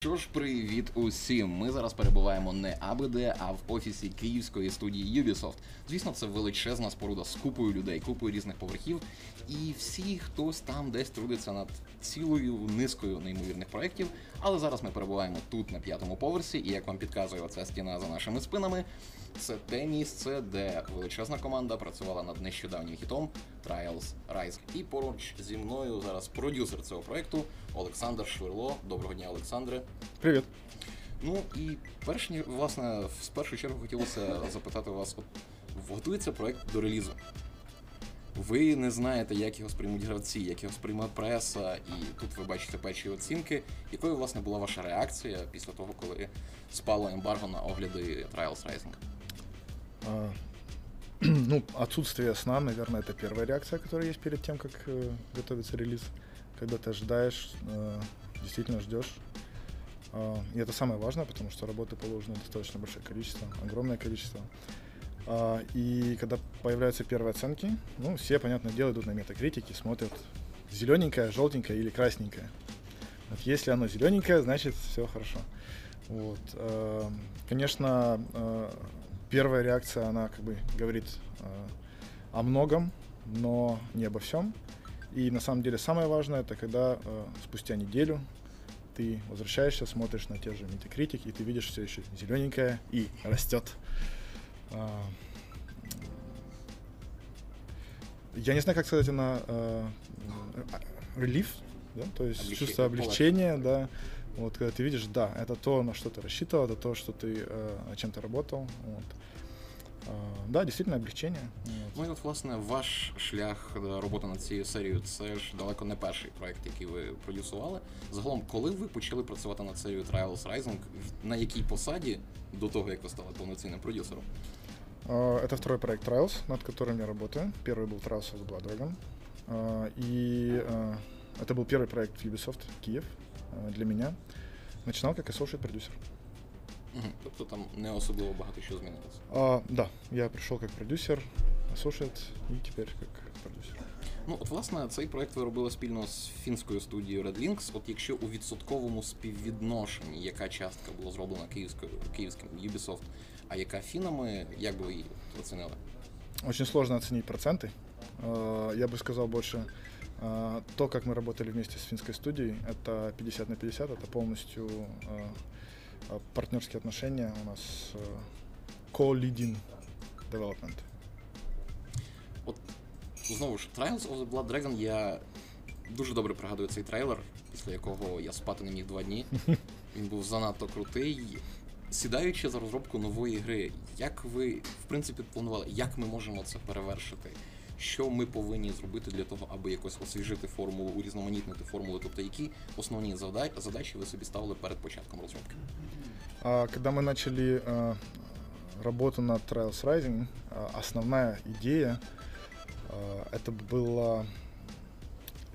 Що ж, привіт усім! Ми зараз перебуваємо не аби де, а в офісі київської студії Ubisoft. Звісно, це величезна споруда з купою людей, купою різних поверхів. І всі хтось там десь трудиться над цілою низкою неймовірних проєктів. Але зараз ми перебуваємо тут на п'ятому поверсі, і як вам підказує оця стіна за нашими спинами, це те місце, де величезна команда працювала над нещодавнім хітом Trials Rise. І поруч зі мною зараз продюсер цього проєкту Олександр Швирло. Доброго дня, Олександре. Привіт. Ну і перш власне, в першу чергу хотілося запитати вас: от готується проект до релізу. Ви не знаєте, як його сприймуть гравці, як його сприйме преса, і тут ви бачите перші оцінки. Якою, власне, була ваша реакція після того, коли спало ембарго на огляди Trials Rising? А, ну, отсутствие сна, наверное, это первая реакция, которая есть перед тем, как э, готовится релиз. Когда ты ожидаешь, э, действительно ждешь. А, и это самое важное, потому что работы положено достаточно большое количество, огромное количество. А, и когда появляются первые оценки, ну, все, понятное дело, идут на метакритики, смотрят зелененькое, желтенькое или красненькое. Вот если оно зелененькое, значит все хорошо. Вот. э, Конечно, э, первая реакция, она как бы говорит э, о многом, но не обо всем. И на самом деле самое важное, это когда э, спустя неделю ты возвращаешься, смотришь на те же метакритики, и ты видишь все еще зелененькое и растет. А, Я не знаю, как сказать на э, э, релиф, да, то есть Облегче- чувство облегчения, да. Вот когда ты видишь, да, это то, на что ты рассчитывал, это то, что ты э, над чем ты работал. Вот. А, да, действительно облегчение. Вот. Ну і от, власне, ваш шлях е, роботи над цією серією це ж далеко не перший проект, який ви продюсували. Загалом, коли ви почали працювати над серією Trials Rising, на якій посаді до того, як ви стали повноцінним продюсером? А, Это второй проект Trials, над которым я работаю. Первый был Trials of the Blood Dragon. А, И а, это был первый проект Ubisoft Киев а, для меня. Начинал как associate продюсер. Тобто там не особливо багато що змінилося. А, Да, я пришел как продюсер, associate и теперь как продюсер. Ну, от, власне, цей проект ви робили спільно з фінською студією Red Links. От якщо у відсотковому співвідношенні, яка частка була зроблена київською київським Ubisoft, а яка фінами, як би ви її оцінили? Очень сложно оценить проценты. А, Я бы сказал больше то, как мы работали вместе с финской студией, это 50 на 50, это полностью а, а, партнерские отношения у нас а, co-leading development. От знову ж, Trials of the Blood Dragon, я дуже добре пригадую цей трейлер, після якого я спати не міг два дні. Він був занадто крутий. Сідаючи за розробку нової гри, як ви в принципі планували, як ми можемо це перевершити? Що ми повинні зробити для того, аби якось освіжити формулу, урізноманітнити формулу? Тобто, які основні завда- задачі ви собі ставили перед початком розробки? А, Когда мы начали а, работу над Trials Rising, а, основная идея а, это было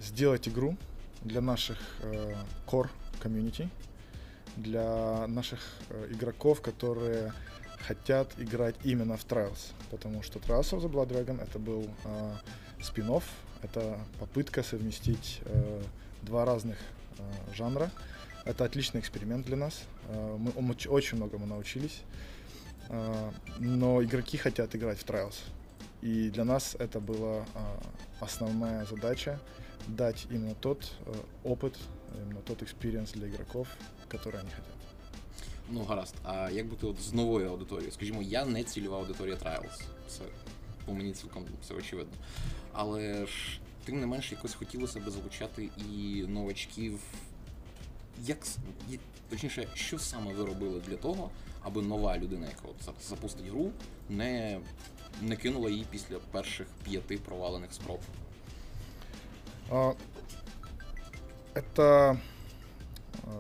сделать игру для наших э, core community, для наших э, игроков, которые хотят играть именно в Trials, потому что Trials of the Blood Dragon это был э, спин это попытка совместить э, два разных э, жанра. Это отличный эксперимент для нас. Э, мы оч- очень многому научились. Э, Но игроки хотят играть в Trials. И для нас это была э, основная задача дать именно тот э, опыт, именно тот experience для игроков, который они хотят. Ну, гаразд. А як бути от з новою аудиторією? Скажімо, я не цільова аудиторія Trials. Це по мені цілком все очевидно. Але ж тим не менш якось хотілося би залучати і новачків. Як точніше, що саме ви робили для того, аби нова людина, яка от запустить гру, не, не кинула її після перших п'яти провалених спроб? А, Это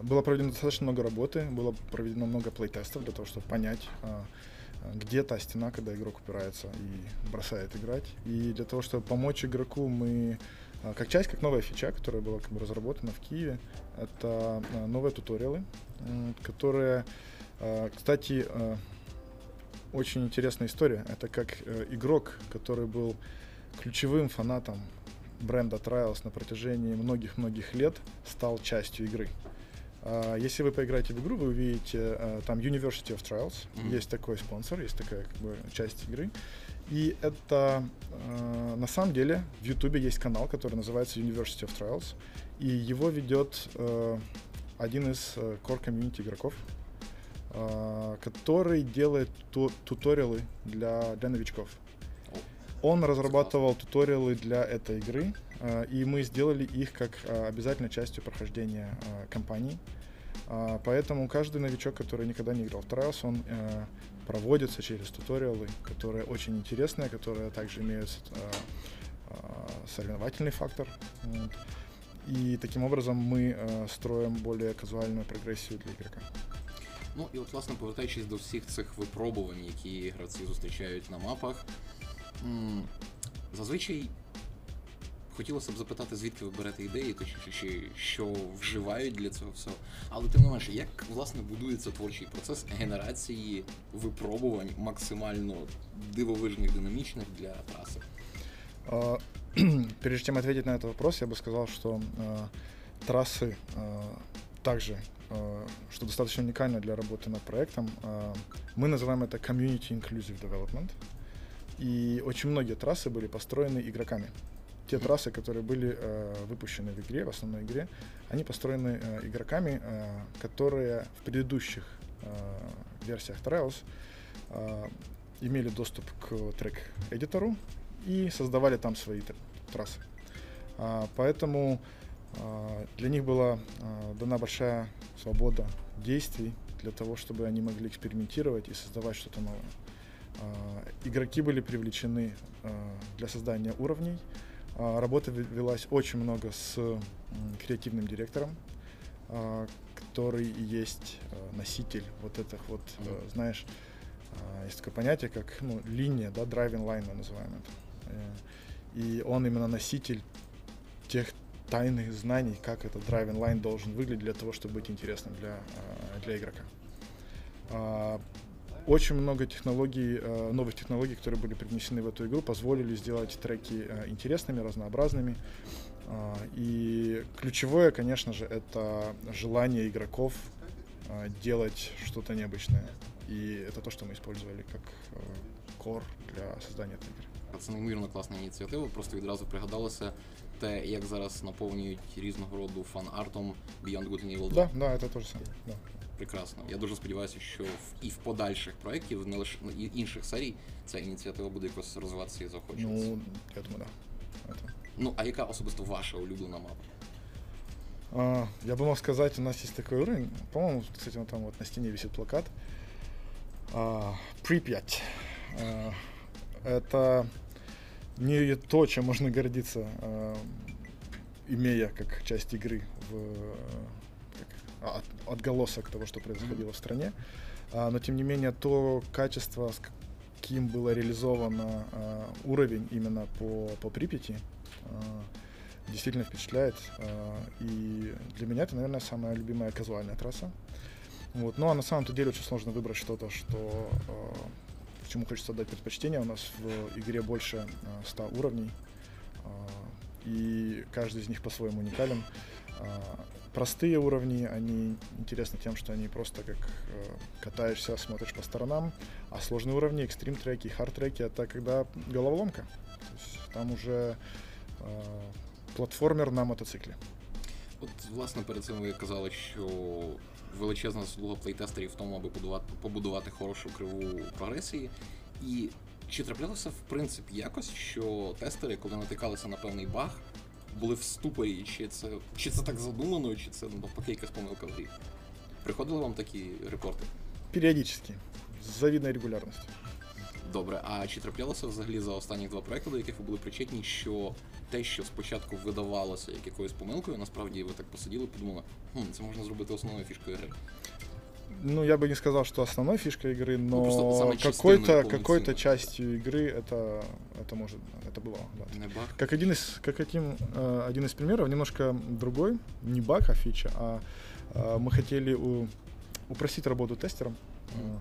было проведено достаточно много работы, было проведено много плейтестов для того, чтобы понять, а, а, где та стена, когда игрок упирается и бросает играть. И для того, чтобы помочь игроку, мы а, как часть, как новая фича, которая была как бы разработана в Киеве, это а, новые туториалы, которые, а, кстати, а, очень интересная история. Это как э, игрок, который был ключевым фанатом бренда Trials на протяжении многих-многих лет, стал частью игры. А, Если вы поиграете в игру, вы увидите а, там University of Trials. Мгм. Есть такой спонсор, есть такая как бы часть игры. И это а, на самом деле в YouTube есть канал, который называется University of Trials. И его ведет а, один из core комьюнити игроков, а, который делает ту- туториалы для, для новичков. Он разрабатывал туториалы для этой игры, и мы сделали их как а, обязательной частью прохождения а, кампании. А, Поэтому каждый новичок, который никогда не играл в Trials, он э, проводится через туториалы, которые очень интересные, которые также имеют а, а, соревновательный фактор. Вот. И таким образом мы э, строим более казуальную прогрессию для игрока. Ну і от, власне, повертаючись до всіх цих випробувань, які гравці зустрічають на мапах, м, зазвичай хотілося б запитати, звідки ви берете ідеї, точніше, чи що вживають для цього всього. Але тим не менше, як власне будується творчий процес генерації випробувань максимально дивовижних, динамічних для траси? А, Прежде чем ответить на этот вопрос, я бы сказал, что э, трассы э, также, э, что достаточно уникально для работы над проектом, э, мы называем это Community Inclusive Development. И очень многие трассы были построены игроками. Те трассы, которые были э, выпущены в игре, в основной игре, они построены э, игроками, э, которые в предыдущих э, версиях Trials э, имели доступ к трек-эдитору и создавали там свои тр- трассы. А, поэтому а, для них была а, дана большая свобода действий для того, чтобы они могли экспериментировать и создавать что-то новое. А, игроки были привлечены а, для создания уровней. А, работа ве- велась очень много с креативным директором, а, который и есть а, носитель вот этих вот, э, знаешь, есть такое понятие, как ну, линия, да, driving line мы называем это. Э, И он именно носитель тех тайных знаний, как этот driving line должен выглядеть для того, чтобы быть интересным для, для игрока. А, Очень много технологий, э, новых технологий, которые были привнесены в эту игру, позволили сделать треки э, интересными, разнообразными. А, И ключевое, конечно же, это желание игроков а, делать что-то необычное. И это то, что мы использовали как э, core для создания этой игры. Це неймовірно класна ініціатива. Просто відразу пригадалося те, як зараз наповнюють різного роду фан-артом Beyond Good and Evil 2. Да, да, это то же самое. Да. Прекрасно. Я дуже сподіваюся, що в і в подальших проєктів, не лише і інших серій, ця ініціатива буде якось розвиватися і заохочуватися. Ну, я думаю, да. Это. Ну, а яка особисто ваша улюблена мапа? А, я бы мог сказать, у нас есть такой уровень. По-моему, кстати, вот там вот на стене висит плакат. А, Припять. А, это не то, чем можно гордиться, а, имея как часть игры в как от- отголосок того, что происходило в стране. А, но тем не менее, то качество, с каким было реализовано а, уровень именно по, по Припяти, а, действительно впечатляет. а, И для меня это, наверное, самая любимая казуальная трасса. Вот. Ну а на самом-то деле очень сложно выбрать что-то, что а, чему хочется отдать предпочтение. У нас в игре больше а, 100 уровней, а, и каждый из них по-своему уникален. А, Простые уровни, они интересны тем, что они просто как э, катаешься, смотришь по сторонам, а сложные уровни, экстрим треки, хард треки, это когда головоломка. То есть там уже э, платформер на мотоцикле. От, власне, перед цим ви казали, що величезна заслуга плейтестерів в тому, аби побудувати, побудувати хорошу криву прогресії. І чи траплялося в принципі якось, що тестери, коли натикалися на певний баг, були в ступорі, чи це, чи це так задумано, чи це навпаки якась помилка в грі? Приходили вам такі репорти? Периодически, с завидной регулярностью. Добре, а чи траплялося взагалі за останні два проекти, до яких ви були причетні, що те, що спочатку видавалося як якоюсь помилкою, насправді ви так посиділи, і подумали, хм, це можна зробити основною фішкою гри. Ну, я бы не сказал, что основной фишкой игры, но просто самой чистой, какой-то, какой-то полноценной. частью игры это, это может, это было, да. Как один из, как один, э, один из примеров, немножко другой, не баг, а фича, а э, мы хотели у- упростить работу тестерам. э,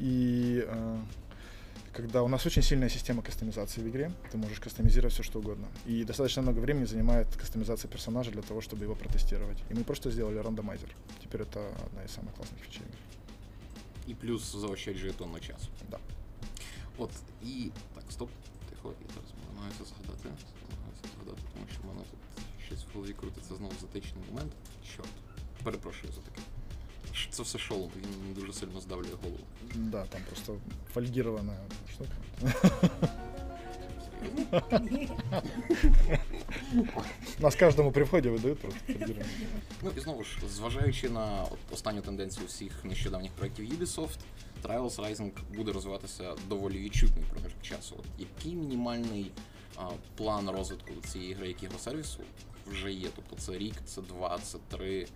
И э, когда у нас очень сильная система кастомизации в игре, ты можешь кастомизировать все что угодно. И достаточно много времени занимает кастомизация персонажа для того, чтобы его протестировать. И мы просто сделали рандомайзер. Теперь это одна из самых классных фичей. І плюс заощаджує тонну часу. Да. От і так, стоп, тихо, я зараз намагаюся згадати. Намагаюся згадати, тому що в мене тут щось в голові крутиться знову затичний момент. Чорт. Перепрошую за таке. Це все шолом, він дуже сильно здавлює голову. Да, там просто фольгированная штука. Нас каждому при входе выдают просто фольгированную. Ну і знову ж, зважаючи на от останню тенденцію всіх нещодавніх проєктів Ubisoft, Trials Rising буде розвиватися доволі відчутний проміжок часу. От який мінімальний а, план розвитку цієї гри, як сервісу вже є? Тобто це рік, це два, це три.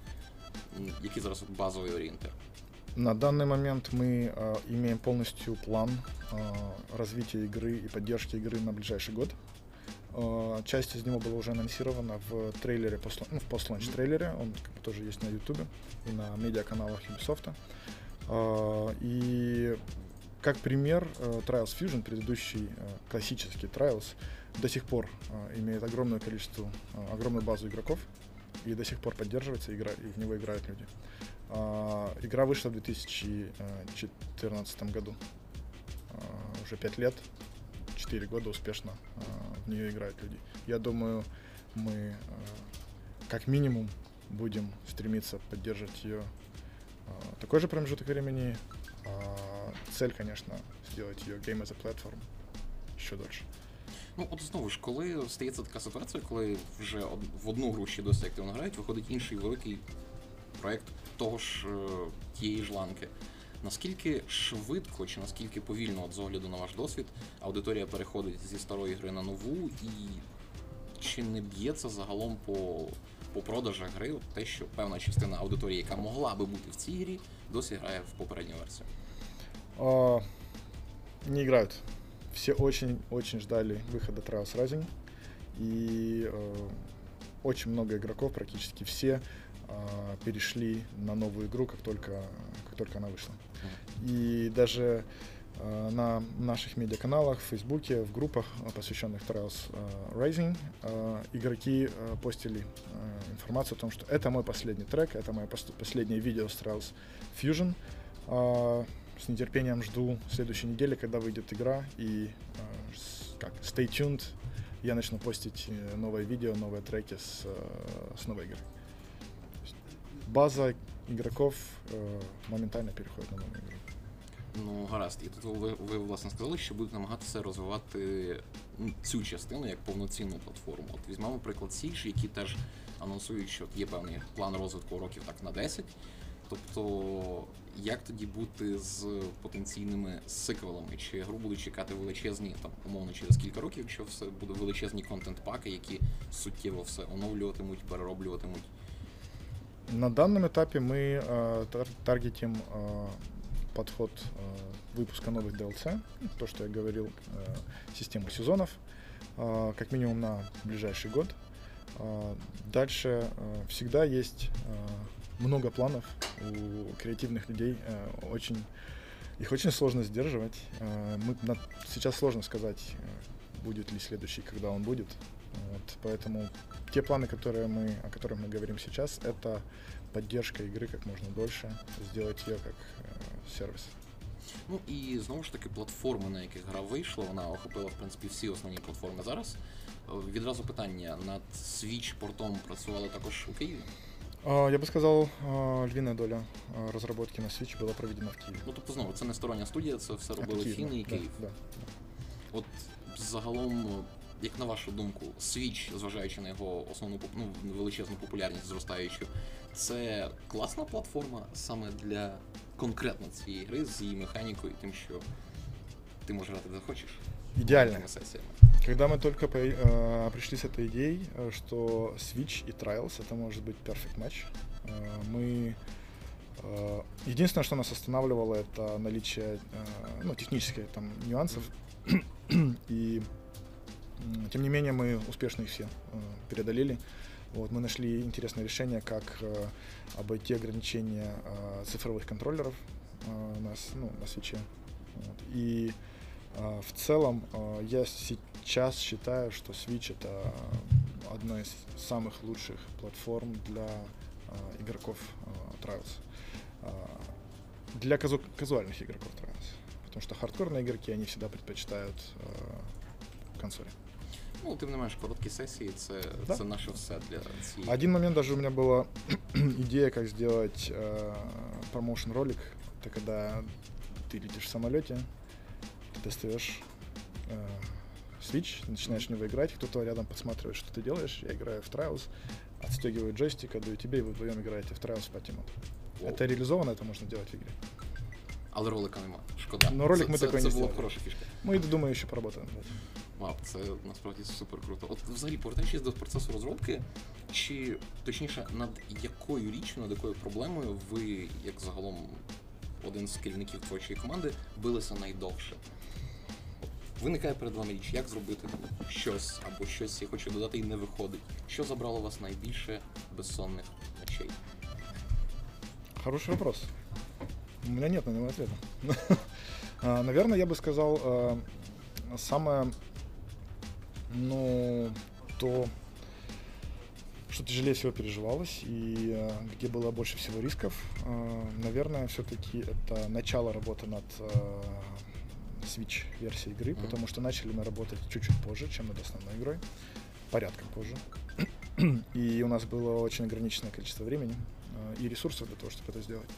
Який зараз от базовий орієнтир? На данный момент мы э, имеем полностью план э, развития игры и поддержки игры на ближайший год. Э, часть из него была уже анонсирована в трейлере, пост- ну, в пост-ланч трейлере, он как бы тоже есть на YouTube и на медиаканалах Ubisoft. И как пример, Trials Fusion, предыдущий классический Trials, до сих пор имеет огромное количество, огромную базу игроков и до сих пор поддерживается, игра, и в него играют люди. А, Игра вышла в 2014 году. А, Уже 5 лет, 4 года успешно а, в нее играют люди. Я думаю, мы а, как минимум будем стремиться поддерживать ее а, такой же промежуток времени. А, Цель, конечно, сделать ее game as a platform еще дольше. Ну, от знову ж, коли стається така ситуація, коли вже в одну гру ще досить активно грають, виходить інший великий проект того ж е, тієї ж ланки. Наскільки швидко чи наскільки повільно, от з огляду на ваш досвід, аудиторія переходить зі старої гри на нову, і чи не б'ється загалом по, по продажах гри те, що певна частина аудиторії, яка могла би бути в цій грі, досі грає в попередню версію? А, не играют. Все очень-очень ждали выхода Trials Rising. И э, очень много игроков, практически все, а, перешли на новую игру, как только, как только она вышла. И даже э, на наших медиаканалах, в Фейсбуке, в группах, э, посвященных Trials э, Rising, э, игроки э, постили э, информацию о том, что это мой последний трек, это мое пос- последнее видео с Trials Fusion. А, С нетерпением жду следующей недели, когда выйдет игра, и э, с- как, stay tuned, я начну постить э, новое видео, новые треки с, э, с новой игры. То есть База игроков э, моментально переходит на новую игру. Ну, гаразд. І тут ви, ви власне сказали, що будете намагатися розвивати ну, цю частину як повноцінну платформу. От візьмемо приклад Siege, які теж анонсують, що є певний план розвитку років так на 10. Тобто, як тоді бути з потенційними сиквелами? Чи гру будуть чекати величезні, там, умовно, через кілька років, якщо все буде величезні контент-паки, які суттєво все оновлюватимуть, перероблюватимуть? На данном этапе мы э, тар- таргетим э, подход э, выпуска новых DLC, ну, то, что я говорил, э, систему сезонов, э, как минимум на ближайший год. Э, дальше э, всегда есть э, много планов у креативных людей, э, очень их очень сложно сдерживать. Э, мы, на- сейчас сложно сказать, э, будет ли следующий, когда он будет. Вот, поэтому те планы, которые мы, о которых мы говорим сейчас, это поддержка игры как можно дольше, сделать ее как э, сервис. Ну і знову ж таки, платформи, на яких гра вийшла, вона охопила в принципі всі основні платформи зараз. Е, Відразу питання: над Switch портом працювали також у Києві. Я бы сказал, а, львиная доля а, разработки на Switch была проведена в Киеве. Ну тобто знову це не стороння студія, це все робили Активно, Фіни і да, Київ. Да, От загалом, як на вашу думку, Switch, зважаючи на його основну ну, величезну популярність зростаючу, це класна платформа саме для конкретно цієї гри з її механікою, тим, що ти можеш грати де хочеш. Идеально. сесіями. Когда мы только по- э, пришли с этой идеей, э, что Switch и Trials это может быть perfect match, э, мы э, единственное, что нас останавливало, это наличие э, ну, технических там нюансов. И тем не менее мы успешно их все э, преодолели. Вот, мы нашли интересное решение, как э, обойти ограничения э, цифровых контроллеров э, на, с- ну, на свече. Вот. И А, в целом, а, я сейчас считаю, что Switch это одна из самых лучших платформ для а, игроков Trials. Для казу- казуальных игроков Trials. Потому что хардкорные игроки, они всегда предпочитают консоли. Ну, тим не менш, короткі сесії це, Да. це наше все для цієї. Один момент даже у меня была идея, как сделать э, промоушен ролик. Это когда ты летишь в самолете, ты достаешь э, Switch, начинаешь в него играть, кто-то рядом подсматривает, что ты делаешь. Я играю в Trials, отстегиваю джойстик, отдаю тебе, и вы вдвоем играете в Trials Party Mode. Вау. Это реализовано, это можно делать в игре. Але ролика нема. Шкода. Ну, ролик це, ми це, такої це не була б зробили. хороша фішка. Мы, и думаю, еще поработаем. над этим. Вау, це насправді супер круто. От взагалі, повертаючись до процесу розробки, чи точніше, над якою річчю, над якою проблемою ви, як загалом один з керівників творчої команди, билися найдовше? От Виникає перед вами річ, як зробити щось або щось я хочу додати і не виходить. Що забрало у вас найбільше безсонних ночей? Хороший вопрос. У меня нет на него ответа. А, Наверное, я бы сказал, э, самое, ну, то, что тяжелее всего переживалось и э, где было больше всего рисков, э, наверное, все-таки это начало работы над э, Switch версией игры, Мгм. потому что начали мы работать чуть-чуть позже, чем над основной игрой, порядком позже. И у нас было очень ограниченное количество времени э, и ресурсов для того, чтобы это сделать.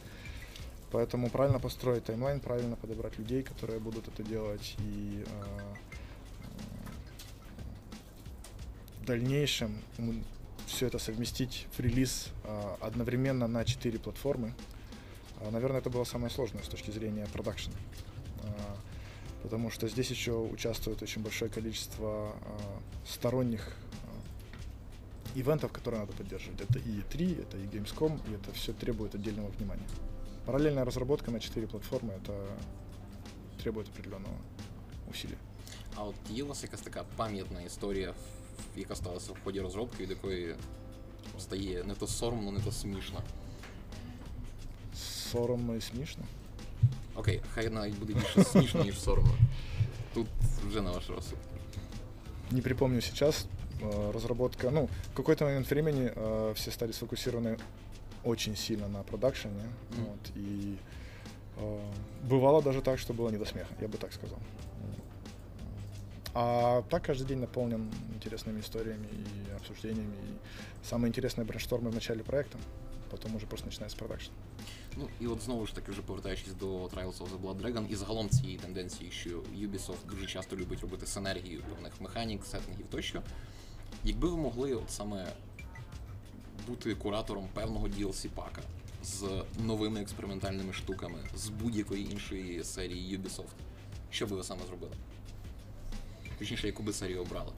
Поэтому правильно построить таймлайн, правильно подобрать людей, которые будут это делать, и э, в дальнейшем все это совместить в релиз э, одновременно на четыре платформы. Э, Наверное, это было самое сложное с точки зрения продакшена Э, Потому что здесь еще участвует очень большое количество э, сторонних э, ивентов, которые надо поддерживать. Это и E3, это и Gamescom, и это все требует отдельного внимания. Параллельная разработка на четыре платформы это требует определенного усилия. А от є у вас якась така пам'ятна історія, в- яка сталася в ході розробки, від якої стає не то соромно, не то смішно. Соромно и смешно. Окей, хай навіть буде більше смішно, ніж соромно. Тут вже на ваш розсуд. Не припомню сейчас. э, Разработка, ну, в какой-то момент времени э, все стали сфокусированы очень сильно на продакшене. Мгм. Вот, и э, бывало даже так, что было не до смеха, я бы так сказал. А так каждый день наполнен интересными историями и обсуждениями. И самые интересные брейнштормы в начале проекта, потом уже просто начинается продакшн. Ну і от знову ж таки, вже повертаючись до Trials of the Blood Dragon і загалом цієї тенденції, що Ubisoft дуже часто любить робити синергію певних механік, сеттингів тощо. Якби ви могли от саме бути куратором певного DLC пака з новими експериментальними штуками з будь-якої іншої серії Ubisoft, що би ви саме зробили? Точніше, яку би серію обрали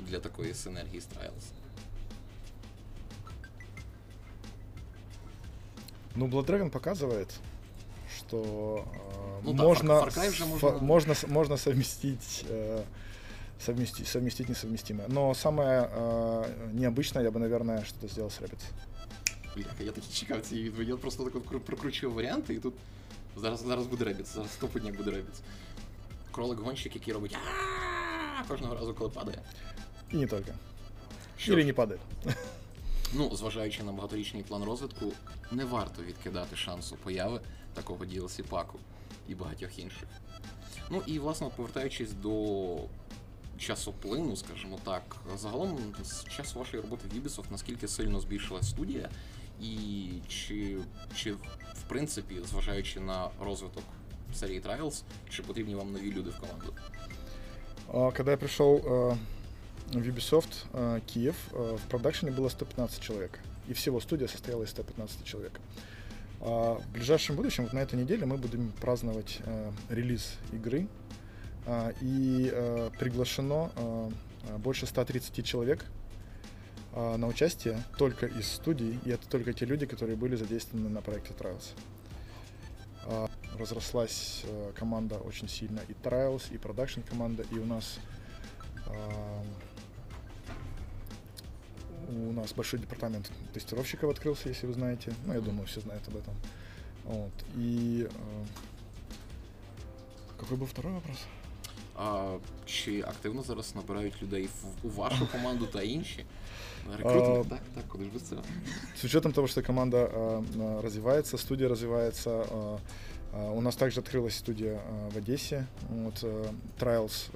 для такої синергії з Trials? Ну, Blood Dragon показывает, что э, Ну да, можно, Far- Far Cry же фа- можно- можно, с- можно совместить, э, совместить, совместить несовместимое. Но самое э, необычное, я бы, наверное, что-то сделал с Rabbids. Бляха, я так і чекав цієї відповіді. Я просто так от кру- прокручую варіанти, і тут зараз, зараз буде ребіц, зараз стопудняк буде ребіц. Кролик-гонщик, який робить «А-а-а» кожного разу, коли падає. И не только. Що Или ж, не падает. Ну, зважаючи на багаторічний план розвитку, не варто відкидати шансу появи такого DLC паку і багатьох інших. Ну і власне, повертаючись до часоплину, скажімо так, загалом з часу вашої роботи в Ubisoft наскільки сильно збільшилась студія, і чи, чи в принципі, зважаючи на розвиток серії Trials, чи потрібні вам нові люди в команду? Когда я пришел в Ubisoft э, Киев, э, в продакшене было 115 человек. И всего студия состояла из 115 человек. А в ближайшем будущем, вот на этой неделе, мы будем праздновать э, релиз игры. А, и э, приглашено э, э, больше 130 человек а, на участие только из студий. И это только те люди, которые были задействованы на проекте Trials. А, разрослась э, команда очень сильно, и Trials, и продакшн команда, и у нас а, у нас большой департамент тестировщиков открылся, если вы знаете. Ну, я думаю, все знают об этом. Вот. И э, какой был второй вопрос? А, чи активно зараз набирають людей в, у вашу команду та інші? Рекрутинг, А, так, так, куди ж без цього? С учетом того, что команда а, развивается, студия развивается, а, у нас также открылась студия в Одессе. Вот, Trials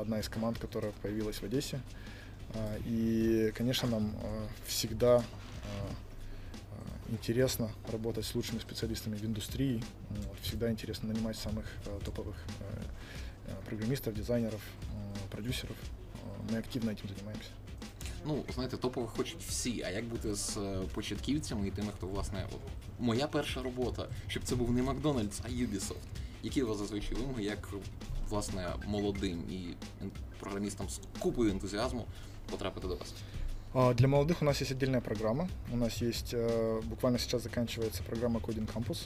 одна из команд, которая появилась в Одессе. А, И, конечно, нам а, всегда а, а, интересно работать с лучшими специалистами в индустрии. Вот, Всегда интересно нанимать самых а, топовых а, а, программистов, дизайнеров, а, продюсеров. А, Мы активно этим занимаемся. Ну, знаєте, топових хочуть всі. А як бути з е, початківцями і тими, хто, власне, от, моя перша робота, щоб це був не Макдональдс, а Ubisoft. Які у вас зазвичай вимоги, як власне молодим і ен- програмістам з купою ентузіазму потрапити до вас? А, Для молодых у нас есть отдельная программа. У нас есть, э, буквально сейчас заканчивается программа Coding Campus,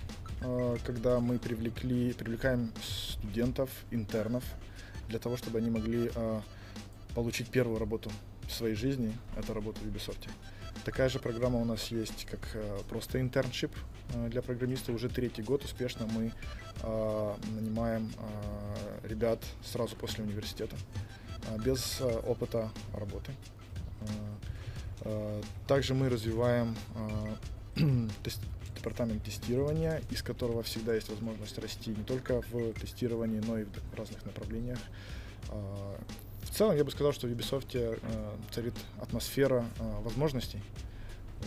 э, когда мы привлекли, привлекаем студентов, интернов, для того, чтобы они могли э, получить первую работу в своей жизни, это работа в Ubisoft. Такая же программа у нас есть, как э, просто интерншип э, для программистов. Уже третий год успешно мы э, нанимаем ребят сразу после университета, без опыта работы. Также мы развиваем департамент тестирования, из которого всегда есть возможность расти не только в тестировании, но и в разных направлениях. А, В целом, я бы сказал, что в Ubisoft э, царит атмосфера э, возможностей.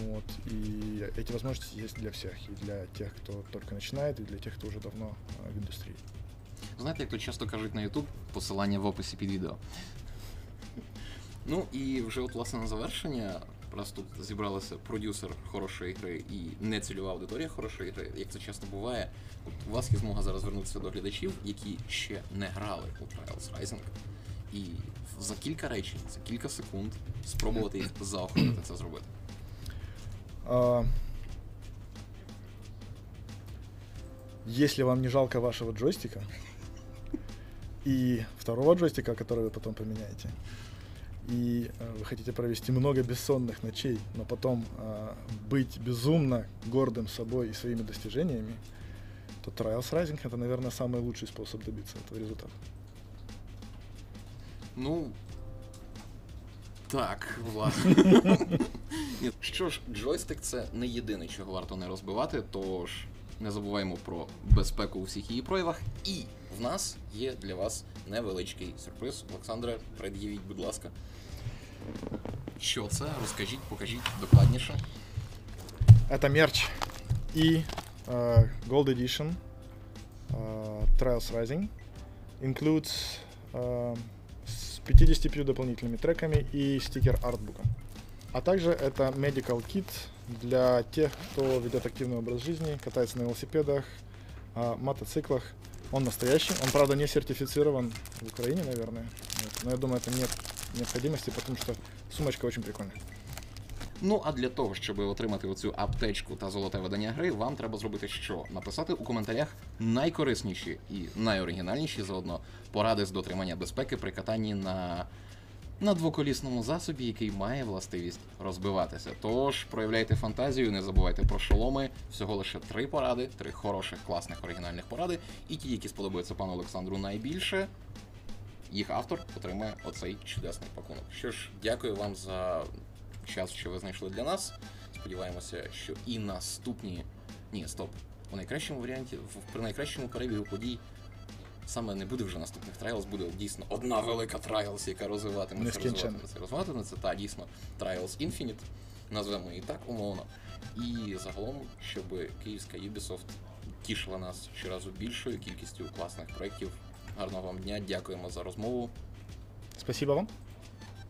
Вот, и эти возможности есть для всех, и для тех, кто только начинает, и для тех, кто уже давно э, в индустрии. Знаєте, як то часто кажуть на YouTube, посилання в описі під відео. Ну і вже от власне на завершення. Раз тут зібралися продюсер хорошої гри і нецільова аудиторія хорошої гри, як це часто буває, от у вас є змога зараз звернутися до глядачів, які ще не грали у Trials Rising, і за кілька речень, за кілька секунд спробувати їх заохотити це зробити. А, Если вам не жалко вашего джойстика и второго джойстика, который вы потом поменяете, и э, вы хотите провести много бессонных ночей, но потом а, быть безумно гордым собой и своими достижениями, то Trials Rising это, наверное, самый лучший способ добиться этого результата. Ну. Так, власне. Ні, Що ж, джойстик це не єдине, чого варто не розбивати, тож не забуваємо про безпеку у всіх її проявах. І в нас є для вас невеличкий сюрприз. Олександре, пред'явіть, будь ласка. Що це? Розкажіть, покажіть докладніше. Это мерч и э, Gold Edition э, Trials Rising includes э, с 55 дополнительными треками и стикер артбуком. А также это medical kit для тех, кто ведет активный образ жизни, катается на велосипедах, э, мотоциклах. Он настоящий, он, правда, не сертифицирован в Украине, наверное. Но я думаю, это нет необходимости, потому что сумочка очень прикольная. Ну а для того, щоб отримати оцю аптечку та золоте видання гри, вам треба зробити що? Написати у коментарях найкорисніші і найоригінальніші заодно поради з дотримання безпеки при катанні на, на двоколісному засобі, який має властивість розбиватися. Тож проявляйте фантазію, не забувайте про шоломи. Всього лише три поради, три хороших, класних оригінальних поради. І ті, які сподобаються пану Олександру найбільше, їх автор отримає оцей чудесний пакунок. Що ж, дякую вам за час, що ви знайшли для нас. Сподіваємося, що і наступні. Ні, стоп. У найкращому варіанті, в- при найкращому перебігу подій саме не буде вже наступних трайлс, буде дійсно одна велика трайлс, яка розвиватиметься, розвиватиметься, розвиватиметься, та дійсно Trials Infinite, назвемо її так умовно. І загалом, щоб київська Ubisoft тішила нас щоразу більшою кількістю класних проєктів. Гарного вам дня, дякуємо за розмову. Спасибо вам.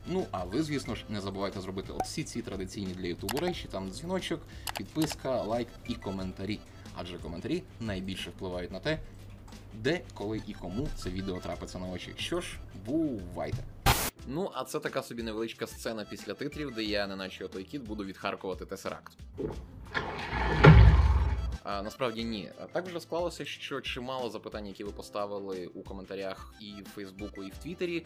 Ну, а ви, звісно ж, не забувайте зробити всі ці традиційні для Ютубу речі, там дзвіночок, підписка, лайк і коментарі. Адже коментарі найбільше впливають на те, де, коли і кому це відео трапиться на очі. Що ж, бувайте! Ну, а це така собі невеличка сцена після титрів, де я, неначе отой кіт, буду відхаркувати Тесеракт. А, насправді ні. А Так вже склалося, що чимало запитань, які ви поставили у коментарях і в Фейсбуку, і в Твіттері.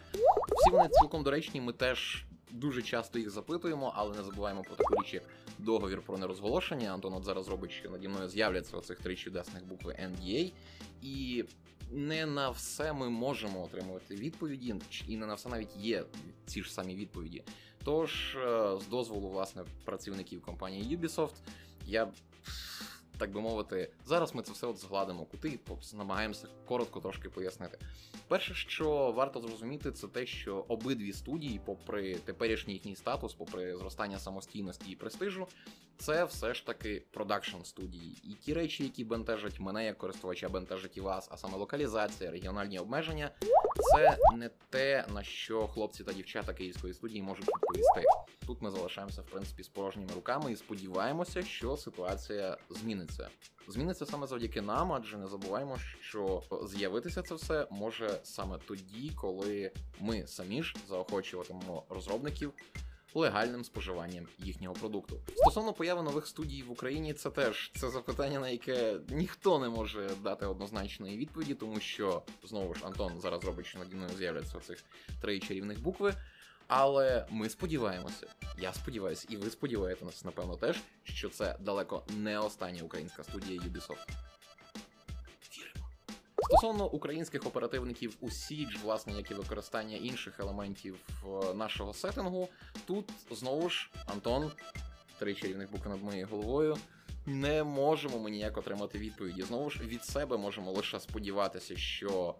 Всі вони цілком доречні. Ми теж дуже часто їх запитуємо, але не забуваємо про таку річ, як договір про нерозголошення. Антон от зараз робить, що наді мною з'являться оцих три чудесних букви NDA. І не на все ми можемо отримувати відповіді, і не на все навіть є ці ж самі відповіді. Тож, е, з дозволу власне працівників компанії Ubisoft, я так би мовити, зараз ми це все от згладимо кути намагаємося коротко трошки пояснити. Перше, що варто зрозуміти, це те, що обидві студії, попри теперішній їхній статус, попри зростання самостійності і престижу, це все ж таки продакшн студії. І ті речі, які бентежать мене як користувача, бентежать і вас, а саме локалізація, регіональні обмеження, це не те, на що хлопці та дівчата київської студії можуть відповісти. Тут ми залишаємося в принципі з порожніми руками і сподіваємося, що ситуація зміниться. Зміниться саме завдяки нам, адже не забуваємо, що з'явитися це все може саме тоді, коли ми самі ж заохочуватимемо розробників. Легальним споживанням їхнього продукту стосовно появи нових студій в Україні, це теж це запитання, на яке ніхто не може дати однозначної відповіді, тому що знову ж Антон зараз робить, що наді мною з'являться цих три чарівних букви. Але ми сподіваємося, я сподіваюся, і ви сподіваєтеся, напевно, теж, що це далеко не остання українська студія Ubisoft. Стосовно українських оперативників у Siege, власне, як і використання інших елементів е, нашого сеттингу, тут знову ж Антон, три чарівних букви над моєю головою. Не можемо ми ніяк отримати відповіді. Знову ж від себе можемо лише сподіватися, що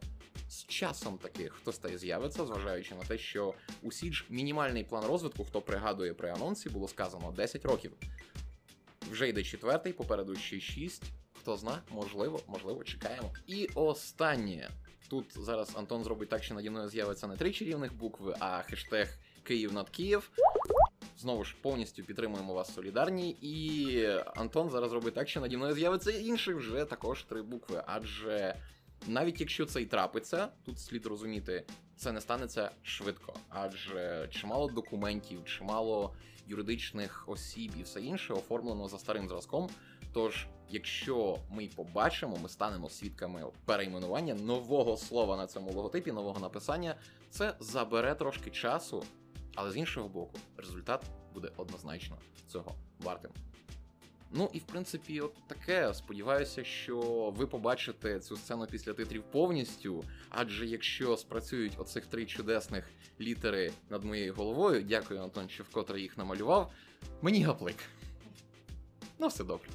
з часом таки хтось та й з'явиться, зважаючи на те, що у Сідж мінімальний план розвитку, хто пригадує при анонсі, було сказано 10 років. Вже йде четвертий, попереду ще 6. Хто зна, можливо, можливо, чекаємо. І останнє. Тут зараз Антон зробить так, що наді мною з'явиться не три чарівних букви, а хештег Київ над Київ. Знову ж повністю підтримуємо вас солідарні. І Антон зараз робить так, що наді мною з'явиться інших вже також три букви. Адже навіть якщо це й трапиться, тут слід розуміти, це не станеться швидко, адже чимало документів, чимало юридичних осіб і все інше оформлено за старим зразком. Тож, якщо ми побачимо, ми станемо свідками перейменування нового слова на цьому логотипі, нового написання, це забере трошки часу, але з іншого боку, результат буде однозначно цього вартим. Ну і в принципі, от таке. Сподіваюся, що ви побачите цю сцену після титрів повністю. Адже якщо спрацюють оцих три чудесних літери над моєю головою, дякую, Антон, що вкотре їх намалював. Мені гаплик. Ну, все добре.